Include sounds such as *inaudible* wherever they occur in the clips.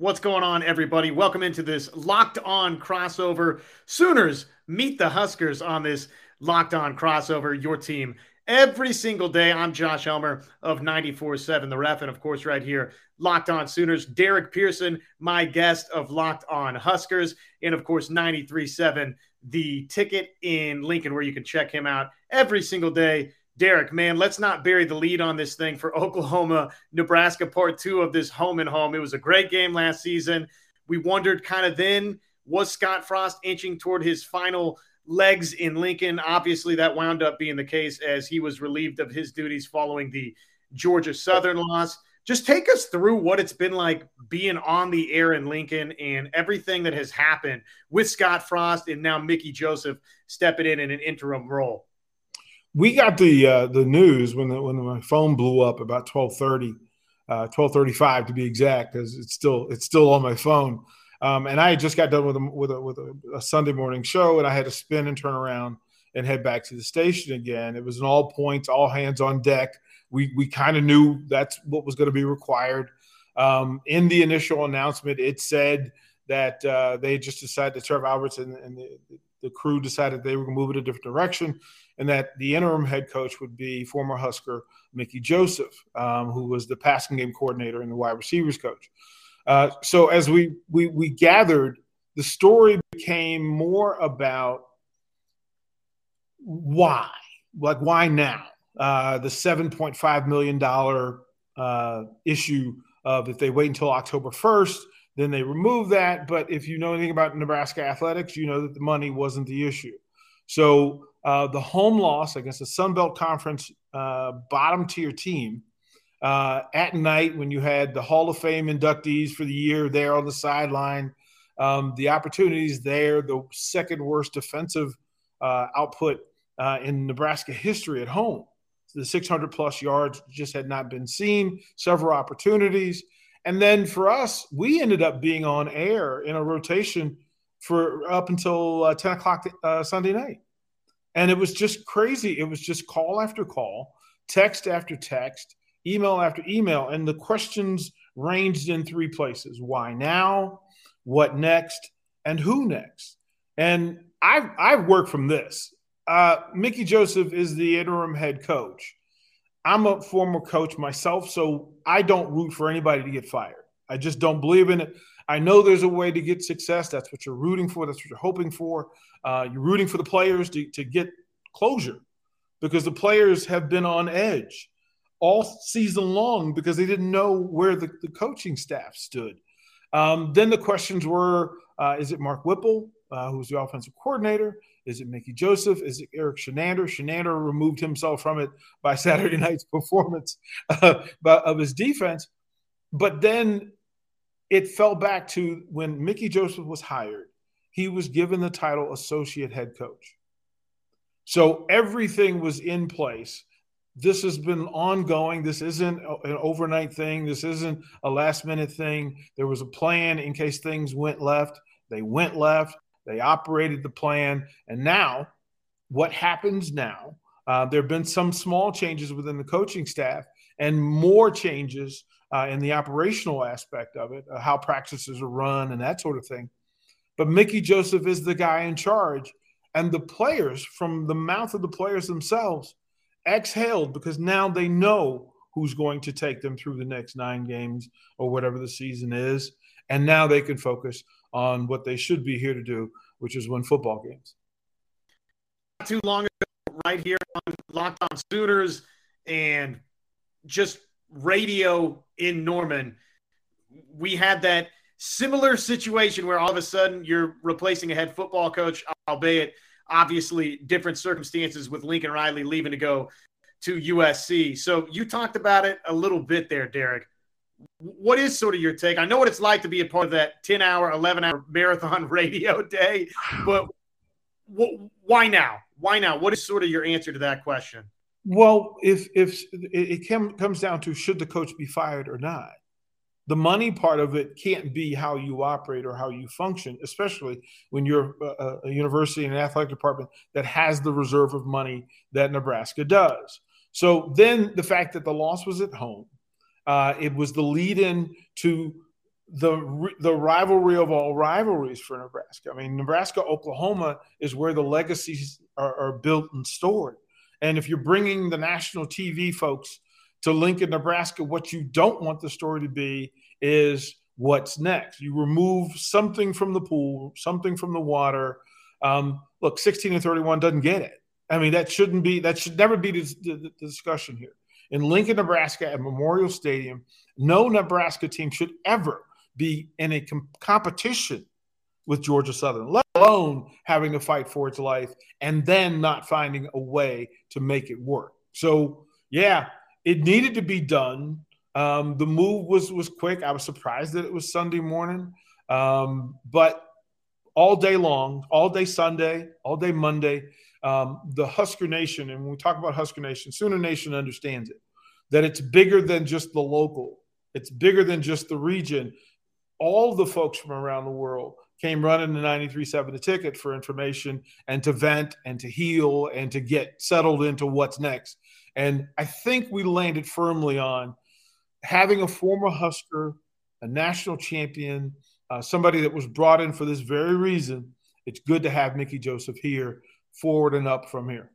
What's going on, everybody? Welcome into this locked on crossover. Sooners meet the Huskers on this locked on crossover, your team every single day. I'm Josh Helmer of 94.7 The Ref, and of course, right here, Locked On Sooners. Derek Pearson, my guest of Locked On Huskers, and of course, 93.7 The Ticket in Lincoln, where you can check him out every single day Derek, man, let's not bury the lead on this thing for *laughs* Oklahoma, Nebraska, part two of this home and home. It was a great game last season. We wondered kind of then was Scott Frost inching toward his final legs in Lincoln? Obviously, that wound up being the case as he was relieved of his duties following the Georgia Southern loss. Just take us through what it's been like being on the air in Lincoln and everything that has happened with Scott Frost and now Mickey Joseph stepping in in an interim role we got the uh, the news when the, when my phone blew up about twelve thirty, uh, twelve thirty five to be exact, because it's still it's still on my phone. Um, and I just got done with a, with a, with a, a, Sunday morning show, and I had to spin and turn around and head back to the station again. It was an all points, all hands on deck. We we kind of knew that's what was going to be required. Um, in the initial announcement, it said that uh, they just decided to Trev Alberts and, and the, the crew decided they were going to move in a different direction and that the interim head coach would be former Husker Mickey Joseph, um, who was the passing game coordinator and the wide receivers coach. Uh, so as we, we we gathered, the story became more about why, like why now? Uh, the seven point five million dollar uh, issue of if they wait until October first, then they remove that. But if you know anything about Nebraska athletics, you know that the money wasn't the issue. So uh, the home loss against the Sun Belt Conference uh, bottom tier team uh, at night when you had the Hall of Fame inductees for the year there on the sideline, um, the opportunities there, the second worst defensive uh, output uh, in Nebraska history at home. The 600 plus yards just had not been seen, several opportunities. And then for us, we ended up being on air in a rotation for up until uh, 10 o'clock Sunday night. And it was just crazy. It was just call after call, text after text, email after email. And the questions ranged in three places why now, what next, and who next. And I've, I've worked from this. Uh, Mickey Joseph is the interim head coach. I'm a former coach myself, so I don't root for anybody to get fired. I just don't believe in it. I know there's a way to get success. That's what you're rooting for. That's what you're hoping for. Uh, you're rooting for the players to, to get closure because the players have been on edge all season long because they didn't know where the, the coaching staff stood. Um, then the questions were uh, is it Mark Whipple, uh, who's the offensive coordinator? Is it Mickey Joseph? Is it Erik Chinander? Chinander removed himself from it by *laughs* Saturday night's performance *laughs* uh, of his defense. But then it fell back to when Mickey Joseph was hired, he was given the title associate head coach. So everything was in place. This has been ongoing. This isn't an overnight thing. This isn't a last minute thing. There was a plan in case things went left. They went left. They operated the plan. And now, what happens now? Uh, there have been some small changes within the coaching staff and more changes uh, in the operational aspect of it, uh, how practices are run and that sort of thing. But Mickey Joseph is the guy in charge. And the players, from the mouth of the players themselves, exhaled because now they know who's going to take them through the next nine games or whatever the season is. And now they can focus on what they should be here to do, which is win football games. Not too long ago, right here on Locked On Sooners and just radio in Norman, we had that similar situation where all of a sudden you're replacing a head football coach, albeit obviously different circumstances with Lincoln Riley leaving to go to USC. So you talked about it a little bit there, Derek. What is sort of your take? I know what it's like to be a part of that 10 hour, 11 hour marathon *laughs* radio day, but why now? Why now? What is sort of your answer to that question? Well, if if it comes down to should the coach be fired or not, the money part of it can't be how you operate or how you function, especially when you're a, a university and an athletic department that has the reserve of money that Nebraska does. So then the fact that the loss was at home, uh, it was the lead in to the the rivalry of all rivalries for Nebraska. I mean, Nebraska Oklahoma is where the legacies are, are, built and stored. And if you're bringing the national TV folks to Lincoln, Nebraska, what you don't want the story to be is what's next. You remove something from the pool, something from the water. Um, look, 16 and 31 doesn't get it. I mean, that shouldn't be that should never be the, the, the discussion here. In Lincoln, Nebraska, at Memorial Stadium, no Nebraska team should ever be in a com- competition with Georgia Southern, let alone having to fight for its life and then not finding a way to make it work. So, yeah, it needed to be done. Um, the move was was quick. I was surprised that it was Sunday morning, um, but all day long, all day Sunday, all day Monday, um, the Husker Nation, and when we talk about Husker Nation, Sooner Nation understands it that it's bigger than just the local, it's bigger than just the region all the folks from around the world came running the 93.7 the ticket for information and to vent and to heal and to get settled into what's next. And I think we landed firmly on having a former Husker, a national champion, uh, somebody that was brought in for this very reason. It's good to have Mickey Joseph here, forward and up from here.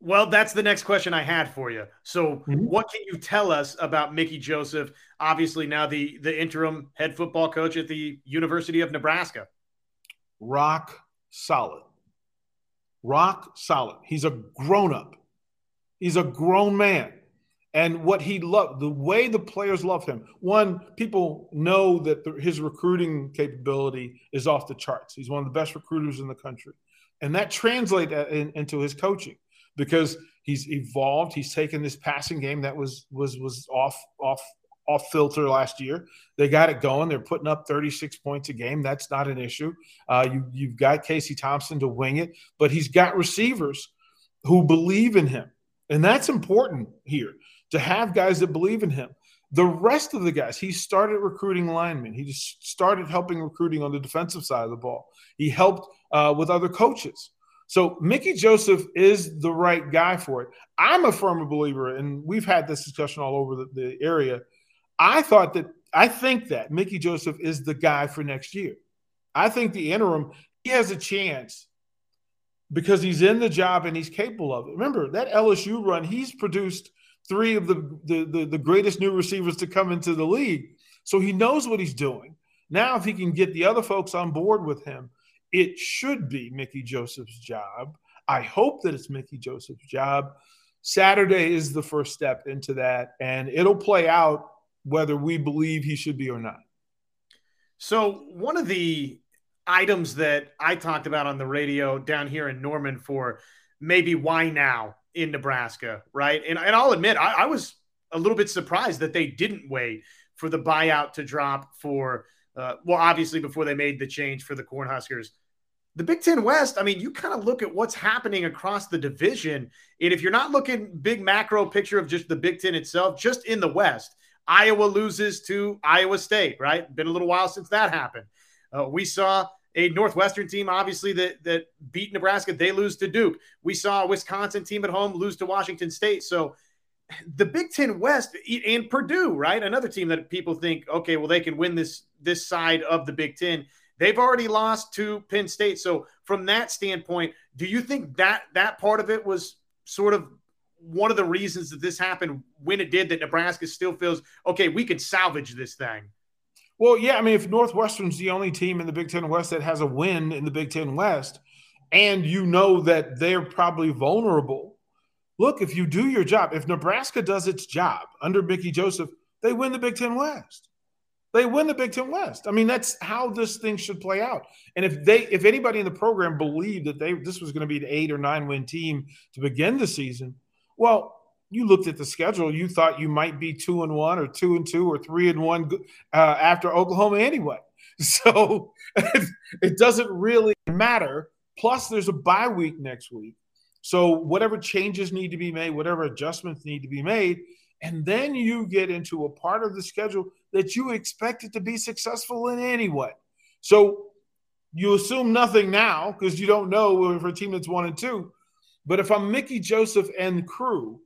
Well, that's the next question I had for you. So, mm-hmm. what can you tell us about Mickey Joseph? Obviously, now the the interim head football coach at the University of Nebraska. Rock solid. Rock solid. He's a grown up. He's a grown man. And what he loved, the way the players love him. One, people know that the, his recruiting capability is off the charts. He's one of the best recruiters in the country, and that translates uh, in, into his coaching because he's evolved. He's taken this passing game that was was was off off off filter last year. They got it going. They're putting up 36 points a game. That's not an issue. Uh, you you've got Casey Thompson to wing it, but he's got receivers who believe in him, and that's important here to have guys that believe in him. The rest of the guys, he started recruiting linemen. He just started helping recruiting on the defensive side of the ball. He helped uh, with other coaches. So Mickey Joseph is the right guy for it. I'm a firm believer, and we've had this discussion all over the, the area. I thought that I think that Mickey Joseph is the guy for next year. I think the interim, he has a chance because he's in the job and he's capable of it. Remember that LSU run, he's produced three of the, the, the, the greatest new receivers to come into the league. So he knows what he's doing. Now, if he can get the other folks on board with him, it should be Mickey Joseph's job. I hope that it's Mickey Joseph's job. Saturday is the first step into that, and it'll play out whether we believe he should be or not. So, one of the items that I talked about on the radio down here in Norman for maybe why now in Nebraska, right? And, and I'll admit, I, I was a little bit surprised that they didn't wait for the buyout to drop for uh, well, obviously before they made the change for the Cornhuskers. The Big Ten West, I mean, you kind of look at what's happening across the division. And if you're not looking big macro picture of just the Big Ten itself, just in the West, Iowa loses to Iowa State, right? Been a little while since that happened. Uh, we saw a Northwestern team, obviously, that, that beat Nebraska. They lose to Duke. We saw a Wisconsin team at home lose to Washington State. So the Big Ten West and Purdue, right? Another team that people think, okay, well, they can win this this side of the Big Ten. They've already lost to Penn State. So from that standpoint, do you think that that part of it was sort of one of the reasons that this happened when it did that Nebraska still feels okay, we can salvage this thing? Well, yeah, I mean, if Northwestern's the only team in the Big Ten West that has a win in the Big Ten West, and you know that they're probably vulnerable look, if you do your job, if Nebraska does its job under Mickey Joseph, they win the Big Ten West. They win the Big Ten West. I mean, that's how this thing should play out. And if they, if anybody in the program believed that they this was going to be an eight or nine win team to begin the season, well, you looked at the schedule, you thought you might be two and one or two and two or three and one uh, after Oklahoma anyway. *laughs* So *laughs* it doesn't really matter. Plus, there's a bye week next week. So whatever changes need to be made, whatever adjustments need to be made, and then you get into a part of the schedule that you expect it to be successful in anyway. So you assume nothing now because you don't know for a team that's one and two. But if I'm Mickey Joseph and crew,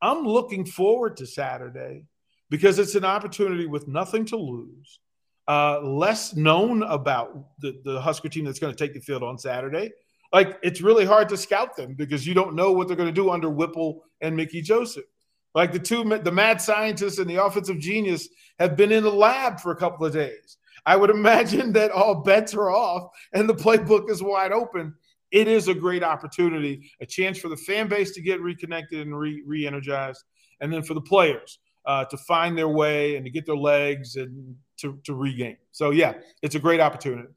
I'm looking forward to Saturday because it's an opportunity with nothing to lose, uh, less known about the, the Husker team that's going to take the field on Saturday. Like it's really hard to scout them because you don't know what they're going to do under Whipple and Mickey Joseph. Like the two, the mad scientists and the offensive genius have been in the lab for a couple of days. I would imagine that all bets are off and the playbook is wide open. It is a great opportunity, a chance for the fan base to get reconnected and re energized, and then for the players uh, to find their way and to get their legs and to, to regain. So, yeah, it's a great opportunity.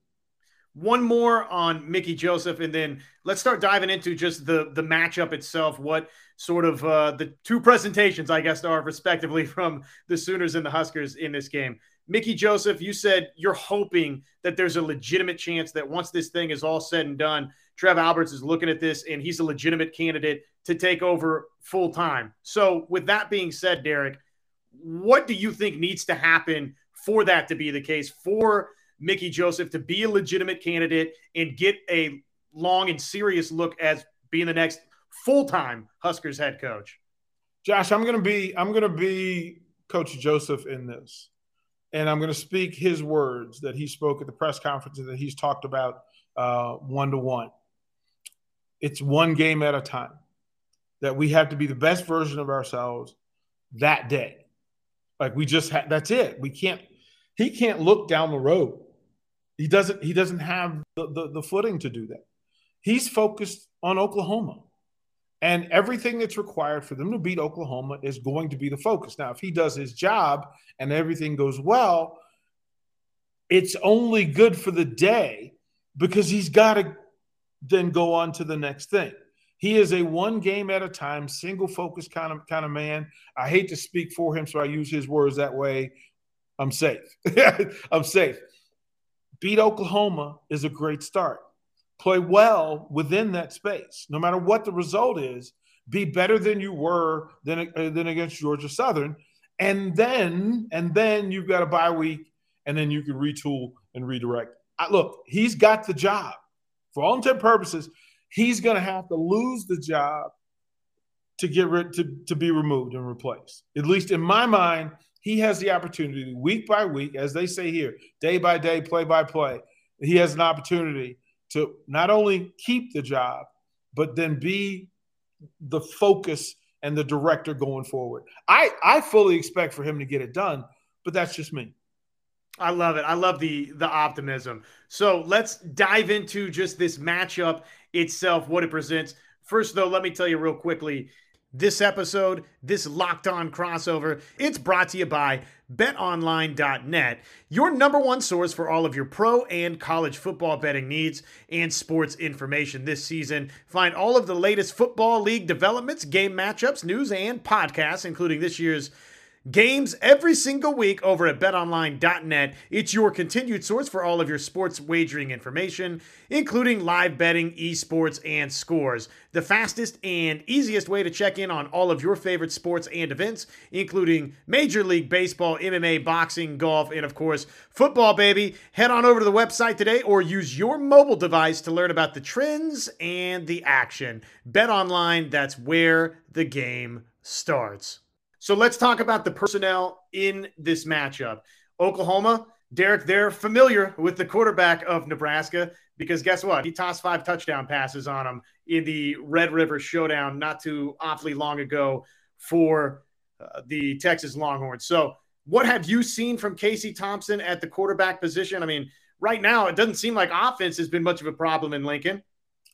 One more on Mickey Joseph, and then let's start diving into just the the matchup itself. What sort of uh, the two presentations, I guess, are respectively *laughs* from the Sooners and the Huskers in this game. Mickey Joseph, you said you're hoping that there's a legitimate chance that once this thing is all said and done, Trev Alberts is looking at this and he's a legitimate candidate to take over full time. So, with that being said, Derek, what do you think needs to happen for that to be the case for Mickey Joseph to be a legitimate candidate and get a long and serious look as being the next full-time Huskers head coach? Josh, I'm going to be I'm to be Coach Joseph in this. And I'm going to speak his words that he spoke at the press conference that he's talked about one to one. It's one game at a time that we have to be the best version of ourselves that day. Like we just ha- that's it. We can't. He can't look down the road. He doesn't. He doesn't have the, the, the footing to do that. He's focused on Oklahoma, and everything that's required for them to beat Oklahoma is going to be the focus. Now, if he does his job and everything goes well, it's only good for the day because he's got to then go on to the next thing. He is a one game at a time, single focus kind of kind of man. I hate to speak for him, so I use his words that way. I'm safe. *laughs* I'm safe. Beat Oklahoma is a great start. Play well within that space, no matter what the result is. Be better than you were than, uh, than against Georgia Southern, and then and then you've got a bye week, and then you can retool and redirect. I, look, he's got the job for all intent purposes he's going to have to lose the job to get rid to, to be removed and replaced. At least in my mind, he has the opportunity week by week, as they say here, day by day, play by play. He has an opportunity to not only keep the job, but then be the focus and the director going forward. I, I fully expect for him to get it done, but that's just me. I love it. I love the the optimism. So let's dive into just this matchup itself, what it presents. First, though, let me tell you real quickly this episode, this locked on crossover, it's brought to you by betonline.net, your number one source for all of your pro and college football betting needs and sports information this season. Find all of the latest football league developments, game matchups, news, and podcasts, including this year's Games every single week over at betonline.net. It's your continued source for all of your sports wagering information, including live betting, esports, and scores. The fastest and easiest way to check in on all of your favorite sports and events, including Major League Baseball, MMA, boxing, golf, and of course, football, baby. Head on over to the website today or use your mobile device to learn about the trends and the action. Bet online, that's where the game starts. So let's talk about the personnel in this matchup. Oklahoma, Derek, they're familiar with the quarterback of Nebraska because guess what? He tossed five touchdown passes on him in the Red River Showdown not too awfully long ago for uh, the Texas Longhorns. So, what have you seen from Casey Thompson at the quarterback position? I mean, right now, it doesn't seem like offense has been much of a problem in Lincoln.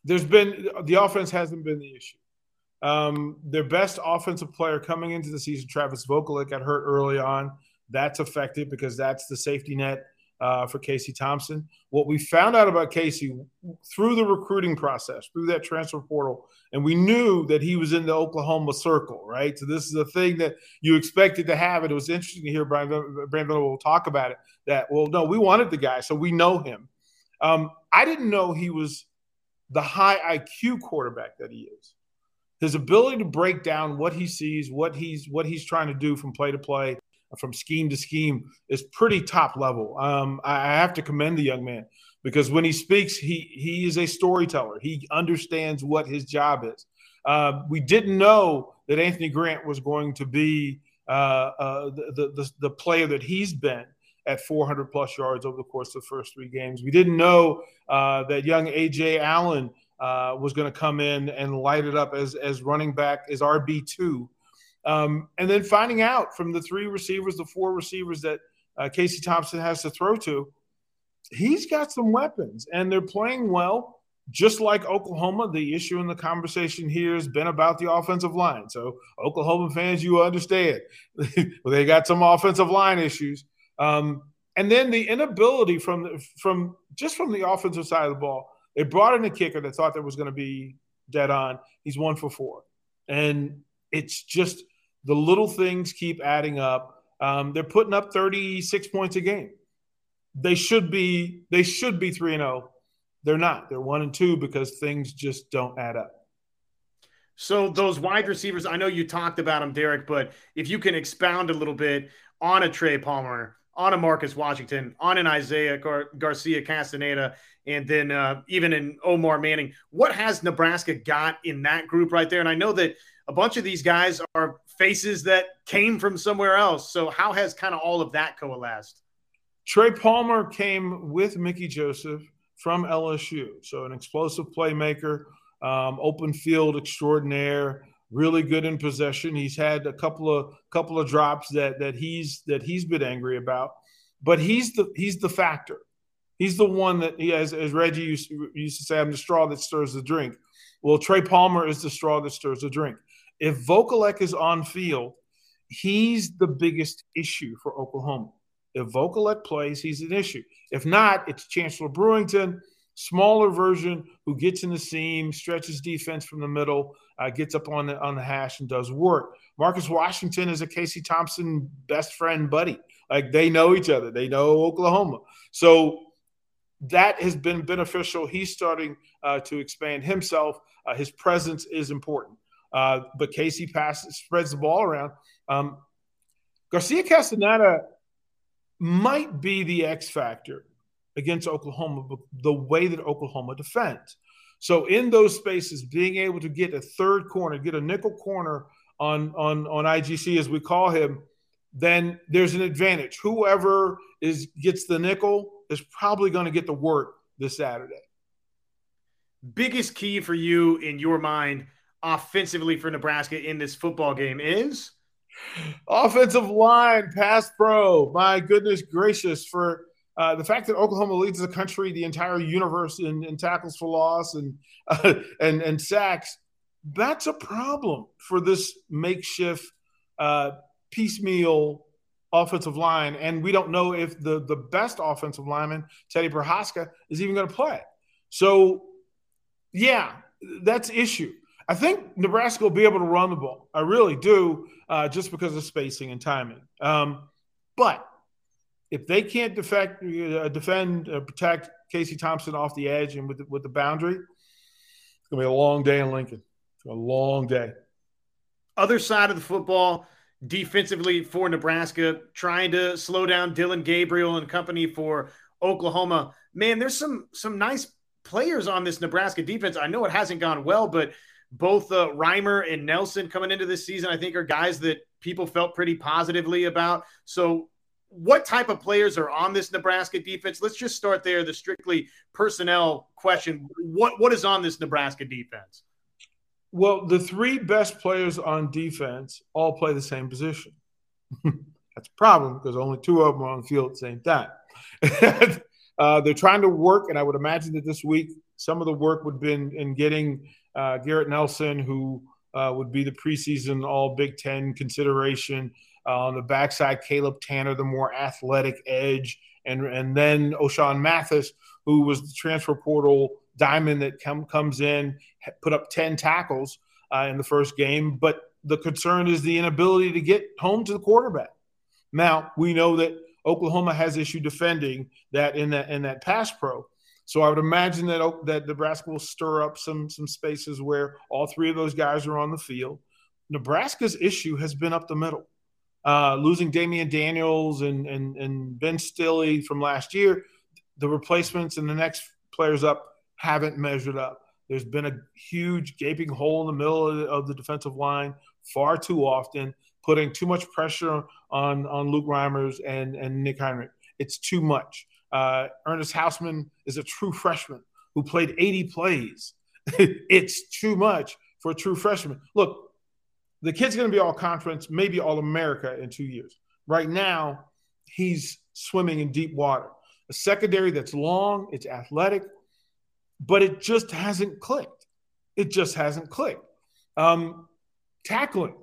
There's been the offense hasn't been the issue. Um, their best offensive player coming into the season, Travis Vokolek, got hurt early on. That's affected because that's the safety net uh, for Casey Thompson. What we found out about Casey through the recruiting process, through that transfer portal, and we knew that he was in the Oklahoma circle, right? So this is a thing that you expected to have. And it was interesting to hear Brian, Brian will talk about it. That well, no, we wanted the guy, so we know him. Um, I didn't know he was the high IQ quarterback that he is his ability to break down what he sees, what he's what he's trying to do from play to play, from scheme to scheme is pretty top level. Um, I, have to commend the young man because when he speaks, he he is a storyteller. He understands what his job is. Uh, we didn't know that Anthony Grant was going to be uh, uh, the, the the player that he's been at 400 plus yards over the course of the first three games. We didn't know uh, that young Ajay Allen uh, was going to come in and light it up as as running back as RB two, um, and then finding out from the three receivers, the four receivers that uh, Casey Thompson has to throw to, he's got some weapons, and they're playing well. Just like Oklahoma, the issue in the conversation here has been about the offensive line. So, Oklahoma fans, you understand *laughs* they got some offensive line issues. Um, and then the inability from from just from the offensive side of the ball they brought in a kicker that thought that was going to be dead on. He's one for four. And it's just the little things keep adding up. Um, they're putting up 36 points a game. They should be they should be 3 and 0. They're not. They're 1 and 2 because things just don't add up. So those wide receivers, I know you talked about them, Derek, but if you can expound a little bit on a Trey Palmer, on a Marcus Washington, on an Isaiah Gar- Garcia Castaneda, and then uh, even in Omar Manning. What has Nebraska got in that group right there? And I know that a bunch of these guys are faces that came from somewhere else. So how has kind of all of that coalesced? Trey Palmer came with Mickey Joseph from LSU, so an explosive playmaker, um, open field extraordinaire really good in possession. He's had a couple of couple of drops that that he's that he's been angry about, but he's the he's the factor. He's the one that he has, as Reggie used, used to say, I'm the straw that stirs the drink. Well, Trey Palmer is the straw that stirs the drink. If Vokolek is on field, he's the biggest issue for Oklahoma. If Vokolek plays, he's an issue. If not, it's Chancellor Brewington smaller version who gets in the seam, stretches defense from the middle, uh, gets up on the on the hash and does work. Marcus Washington is a Casey Thompson best friend buddy. Like they know each other. They know Oklahoma. So that has been beneficial. He's starting uh, to expand himself. Uh, his presence is important. Uh, but Casey passes, spreads the ball around. Um, Garcia Castaneda might be the X factor against Oklahoma, the way that Oklahoma defends. So in those spaces, being able to get a third corner, get a nickel corner on on on IGC as we call him, then there's an advantage. Whoever is gets the nickel is probably going to get the work this Saturday. Biggest key for you in your mind offensively for Nebraska in this football game is offensive line, pass pro. My goodness gracious, for uh, the fact that Oklahoma leads the country, the entire universe in, in tackles for loss and uh, *laughs* and and sacks, that's a problem for this makeshift uh, piecemeal offensive line. And we don't know if the the best offensive lineman, Teddy Prochazka, is even going to play. So, yeah, that's issue. I think Nebraska will be able to run the ball. I really do, uh, just because of spacing and timing. Um, but if they can't defect, uh, defend, uh, protect Casey Thompson off the edge and with the, with the boundary, it's gonna be a long day in Lincoln. It's a long day. Other side of the football, defensively for Nebraska, trying to slow down Dillon Gabriel and company for Oklahoma. Man, there's some some nice players on this Nebraska defense. I know it hasn't gone well, but both uh, Reimer and Nelson coming into this season, I think, are guys that people felt pretty positively about. So what type of players are on this Nebraska defense? Let's just start there. The strictly personnel question. What what is on this Nebraska defense? Well, the three best players on defense all play the same position. *laughs* That's a problem because only two of them are on the field at the same time. *laughs* uh, they're trying to work, and I would imagine that this week some of the work would have been in getting uh, Garrett Nelson, who uh, would be the preseason All Big Ten consideration. Uh, on the backside, Caleb Tannor, the more athletic edge, and and then Ochaun Mathis, who was the transfer portal diamond that come, comes in, put up ten tackles uh, in the first game. But the concern is the inability to get home to the quarterback. Now we know that Oklahoma has issue defending that in that in that pass pro. So I would imagine that that Nebraska will stir up some some spaces where all three of those guys are on the field. Nebraska's issue has been up the middle uh, losing Damion Daniels and, and, and Ben Stille from last year, the replacements and the next players up haven't measured up. There's been a huge gaping hole in the middle of the, defensive line far too often, putting too much pressure on, on Luke Reimers and, and Nick Henrich. it's too much. Uh, Ernest Hausmann is a true freshman who played 80 plays. *laughs* it's too much for a true freshman. Look, the kid's going to be all conference, maybe all America in two years. Right now, he's swimming in deep water. A secondary that's long, it's athletic, but it just hasn't clicked. It just hasn't clicked. Um, tackling,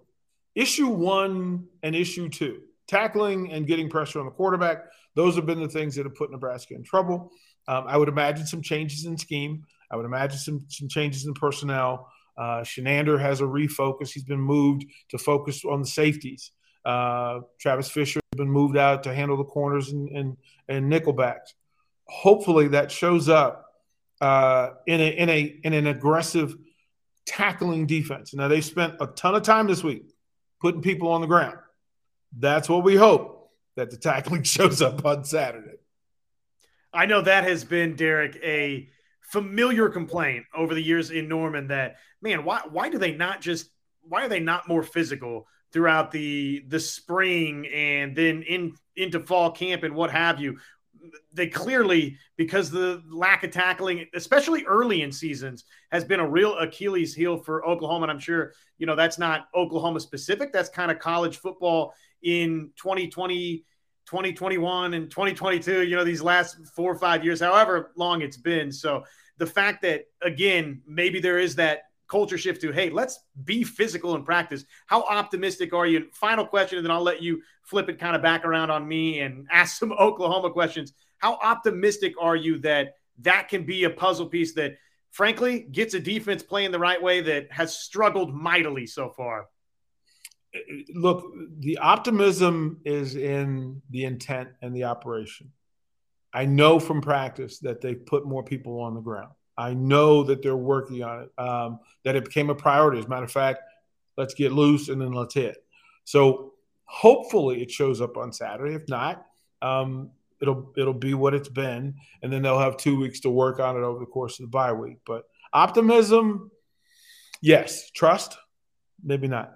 issue one and issue two, tackling and getting pressure on the quarterback. Those have been the things that have put Nebraska in trouble. Um, I would imagine some changes in scheme. I would imagine some some changes in personnel. Uh, Chinander has a refocus. He's been moved to focus on the safeties. Uh, Travis Fisher has been moved out to handle the corners and, and, and nickelbacks. Hopefully, that shows up uh, in a in a in an aggressive tackling defense. Now they spent a ton of time this week putting people on the ground. That's what we hope that the tackling *laughs* shows up on Saturday. I know that has been Derek a familiar complaint over the years in Norman that man, why why do they not just why are they not more physical throughout the the spring and then in into fall camp and what have you? They clearly, because the lack of tackling, especially early in seasons, has been a real Achilles heel for Oklahoma. And I'm sure, you know, that's not Oklahoma specific. That's kind of college football in 2020 2021 and 2022, you know, these last four or five years, however long it's been. So the fact that, again, maybe there is that culture shift to, hey, let's be physical in practice. How optimistic are you? Final question, and then I'll let you flip it kind of back around on me and *laughs* ask some Oklahoma questions. How optimistic are you that that can be a puzzle piece that, frankly, gets a defense playing the right way that has struggled mightily so far? look, the optimism is in the intent and the operation. I know from practice that they've put more people on the ground. I know that they're working on it, um, that it became a priority. As a matter of fact, let's get loose and then let's hit. So hopefully it shows up on Saturday. If not, um, it'll it'll be what it's been, and then they'll have two weeks to work on it over the course of the bye week. But optimism, yes. Trust, maybe not.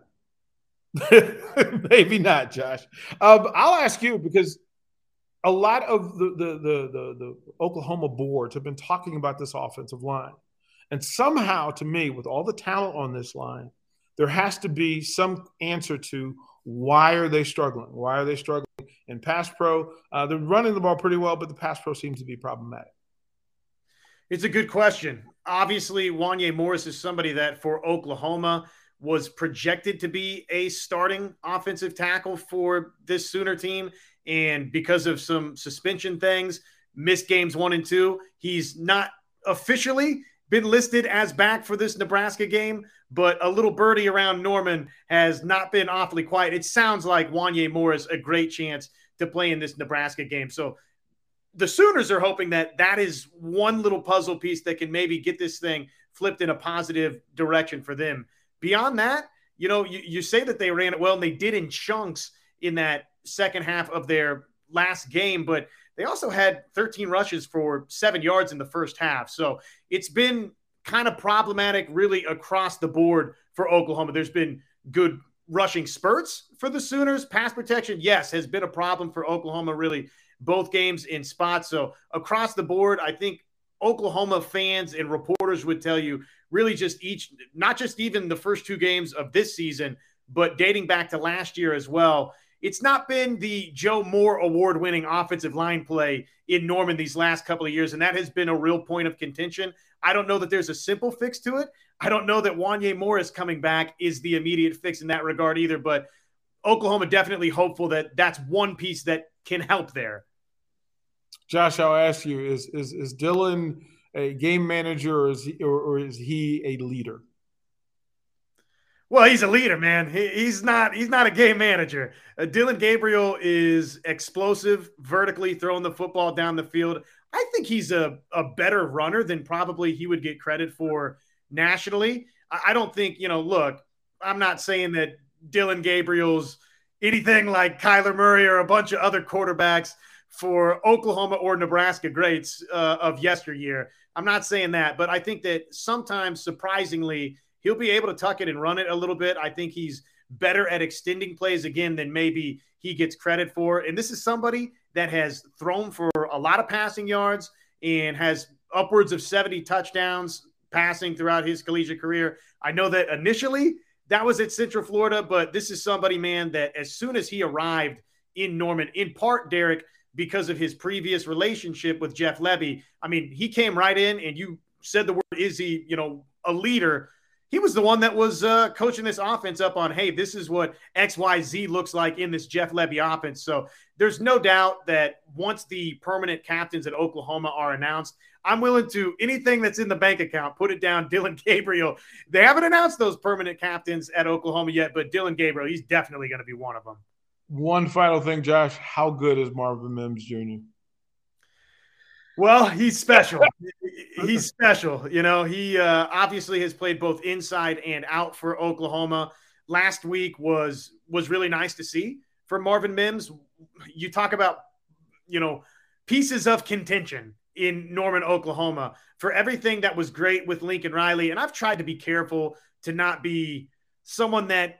*laughs* Maybe not, Josh. Um, I'll ask you because a lot of the, the, the the the Oklahoma boards have been talking about this offensive line, and somehow, to me, with all the talent on this line, there has to be some answer to why are they struggling? Why are they struggling in pass pro? Uh, they're running the ball pretty well, but the pass pro seems to be problematic. It's a good question. Obviously, Wanya Morris is somebody that for Oklahoma was projected to be a starting offensive tackle for this Sooner team. And because of some suspension things, missed games one and two. He's not officially been listed as back for this Nebraska game, but a little birdie around Norman has not been awfully quiet. It sounds like Wanya Morris a great chance to play in this Nebraska game. So the Sooners are hoping that that is one little puzzle piece that can maybe get this thing flipped in a positive direction for them. Beyond that, you know, you, you say that they ran it well, and they did in chunks in that second half of their last game, but they also had 13 rushes for seven yards in the first half. So it's been kind of problematic, really, across the board for Oklahoma. There's been good rushing spurts for the Sooners. Pass protection, yes, has been a problem for Oklahoma, really, both games in spots. So across the board, I think Oklahoma fans and reporters would tell you really just each, not just even the first two games of this season, but dating back to last year as well. It's not been the Joe Moore award winning offensive line play in Norman these last couple of years, and that has been a real point of contention. I don't know that there's a simple fix to it. I don't know that Wanya Morris coming back is the immediate fix in that regard either, but Oklahoma definitely hopeful that that's one piece that can help there. Josh, I'll ask you: Is is is Dillon a game manager, or is he, or, or is he a leader? Well, he's a leader, man. He, he's not. He's not a game manager. Uh, Dillon Gabriel is explosive, vertically throwing the football down the field. I think he's a, a better runner than probably he would get credit for nationally. I, I don't think you know. Look, I'm not saying that Dillon Gabriel's anything like Kyler Murray or a bunch of other quarterbacks for Oklahoma or Nebraska greats uh, of yesteryear. I'm not saying that, but I think that sometimes, surprisingly, he'll be able to tuck it and run it a little bit. I think he's better at extending plays again than maybe he gets credit for. And this is somebody that has thrown for a lot of passing yards and has upwards of 70 touchdowns passing throughout his collegiate career. I know that initially that was at Central Florida, but this is somebody, man, that as soon as he arrived in Norman, in part, Derek, because of his previous relationship with Jeff Lebby, I mean, he came right in and you said the word, is he, you know, a leader? He was the one that was uh, coaching this offense up on, hey, this is what XYZ looks like in this Jeff Lebby offense. So there's no doubt that once the permanent captains at Oklahoma are announced, I'm willing to anything that's in the bank account, put it down. *laughs* Dillon Gabriel. They haven't announced those permanent captains at Oklahoma yet, but Dillon Gabriel, he's definitely going to be one of them. One final thing, Josh. How good is Marvin Mims Jr.? Well, he's special. *laughs* he's special. You know, he uh, obviously has played both inside and out for Oklahoma. Last week was was really nice to see for Marvin Mims. You talk about, you know, pieces of contention in Norman, Oklahoma for everything that was great with Lincoln Riley. And I've tried to be careful to not be someone that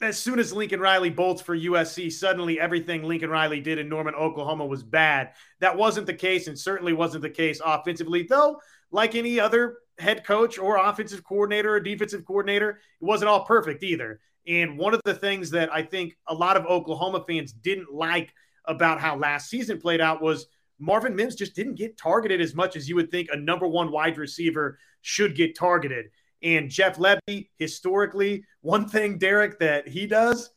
as soon as Lincoln Riley bolts for USC, suddenly everything Lincoln Riley did in Norman, Oklahoma was bad. That wasn't the case, and certainly wasn't the case offensively, though, like any other head coach or offensive coordinator or defensive coordinator, it wasn't all perfect either. And one of the things that I think a lot of Oklahoma fans didn't like about how last season played out was Marvin Mims just didn't get targeted as much as you would think a number one wide receiver should get targeted. And Jeff Lebby, historically, one thing, Derek, that he does,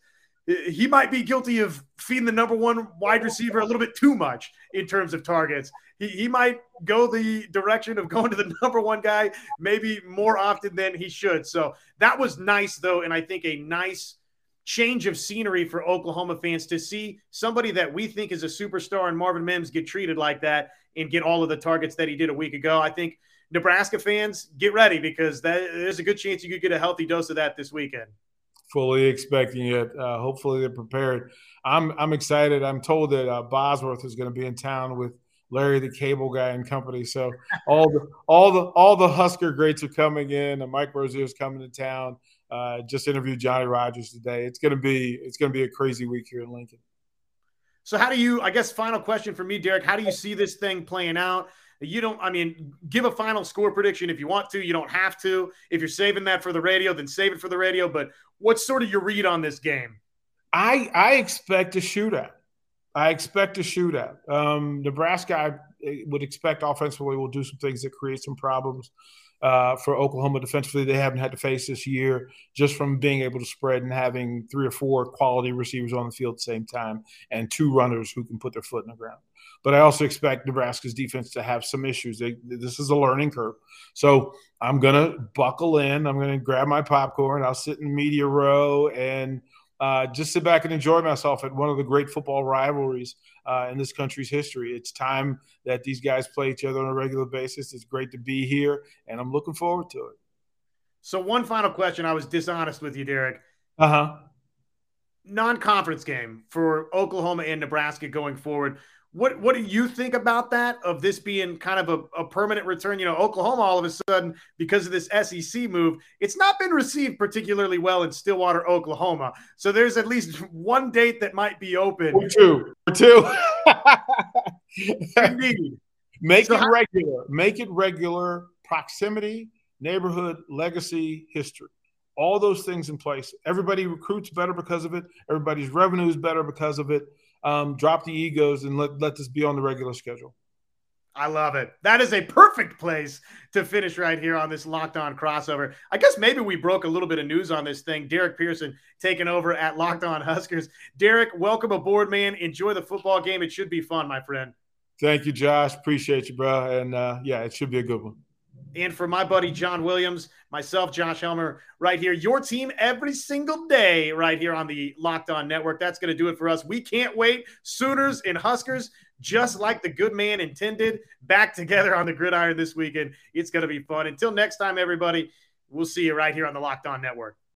he might be guilty of feeding the number one wide receiver a little bit too much in terms of targets. He, he might go the direction of going to the *laughs* number one guy maybe more often than he should. So that was nice, though. And I think a nice change of scenery for Oklahoma fans to see somebody that we think is a superstar and Marvin Mims get treated like that and get all of the targets that he did a week ago. I think – Nebraska fans, get ready because that, there's a good chance you could get a healthy dose of that this weekend. Fully expecting it. Uh, hopefully they're prepared. I'm I'm excited. I'm told that uh, Bosworth is going to be in town with Larry the Cable Guy and company. So *laughs* all the all the all the Husker greats are coming in. And Mike Rozier is coming to town. Uh, just interviewed Johnny Rodgers today. It's gonna be it's gonna be a crazy week here in Lincoln. So how do you? I guess final question for me, Derek. How do you see this thing playing out? You don't, I mean, give a final score prediction if you want to. You don't have to. If you're saving that for the radio, then save it for the radio. But what's sort of your read on this game? I I expect a shootout. I expect a shootout. Um, Nebraska, I would expect offensively will do some things that create some problems uh, for Oklahoma defensively. They haven't had to face this year just from being able to spread and having three or four quality receivers on the field at the same time and two runners who can put their foot in the ground. But I also expect Nebraska's defense to have some issues. They, this is a learning curve. So I'm going to buckle in. I'm going to grab my popcorn. I'll sit in the media row and uh, just sit back and enjoy myself at one of the great football rivalries uh, in this country's history. It's time that these guys play each other on a regular basis. It's great to be here, and I'm looking forward to it. So, one final question. I was dishonest with you, Derek. Uh huh. Non conference game for Oklahoma and Nebraska going forward. What what do you think about that? Of this being kind of a, a, permanent return? You know, Oklahoma all of a sudden because of this SEC move, it's not been received particularly well in Stillwater, Oklahoma. So there's at least *laughs* one date that might be open. Or two, or two. *laughs* Indeed. Make so it how- regular. Make it regular. Proximity, neighborhood, legacy, history. All those things in place. Everybody recruits better because of it. Everybody's revenue is better because of it um, drop the egos and let, let this be on the regular schedule. I love it. That is a perfect place to finish right here on this locked on crossover. I guess maybe we broke a little bit of news on this thing. Derek Pearson taking over at Locked On Huskers. Derek, welcome aboard, man. Enjoy the football game. It should be fun, my friend. Thank you, Josh. Appreciate you, bro. And uh, yeah, it should be a good one and for my buddy John Williams, myself, Josh Helmer, right here. Your team every single day, right here on the Locked On Network. That's going to do it for us. We can't wait. Sooners and Huskers, just like the good man intended, back together on the gridiron this weekend. It's going to be fun. Until next time, everybody, we'll see you right here on the Locked On Network.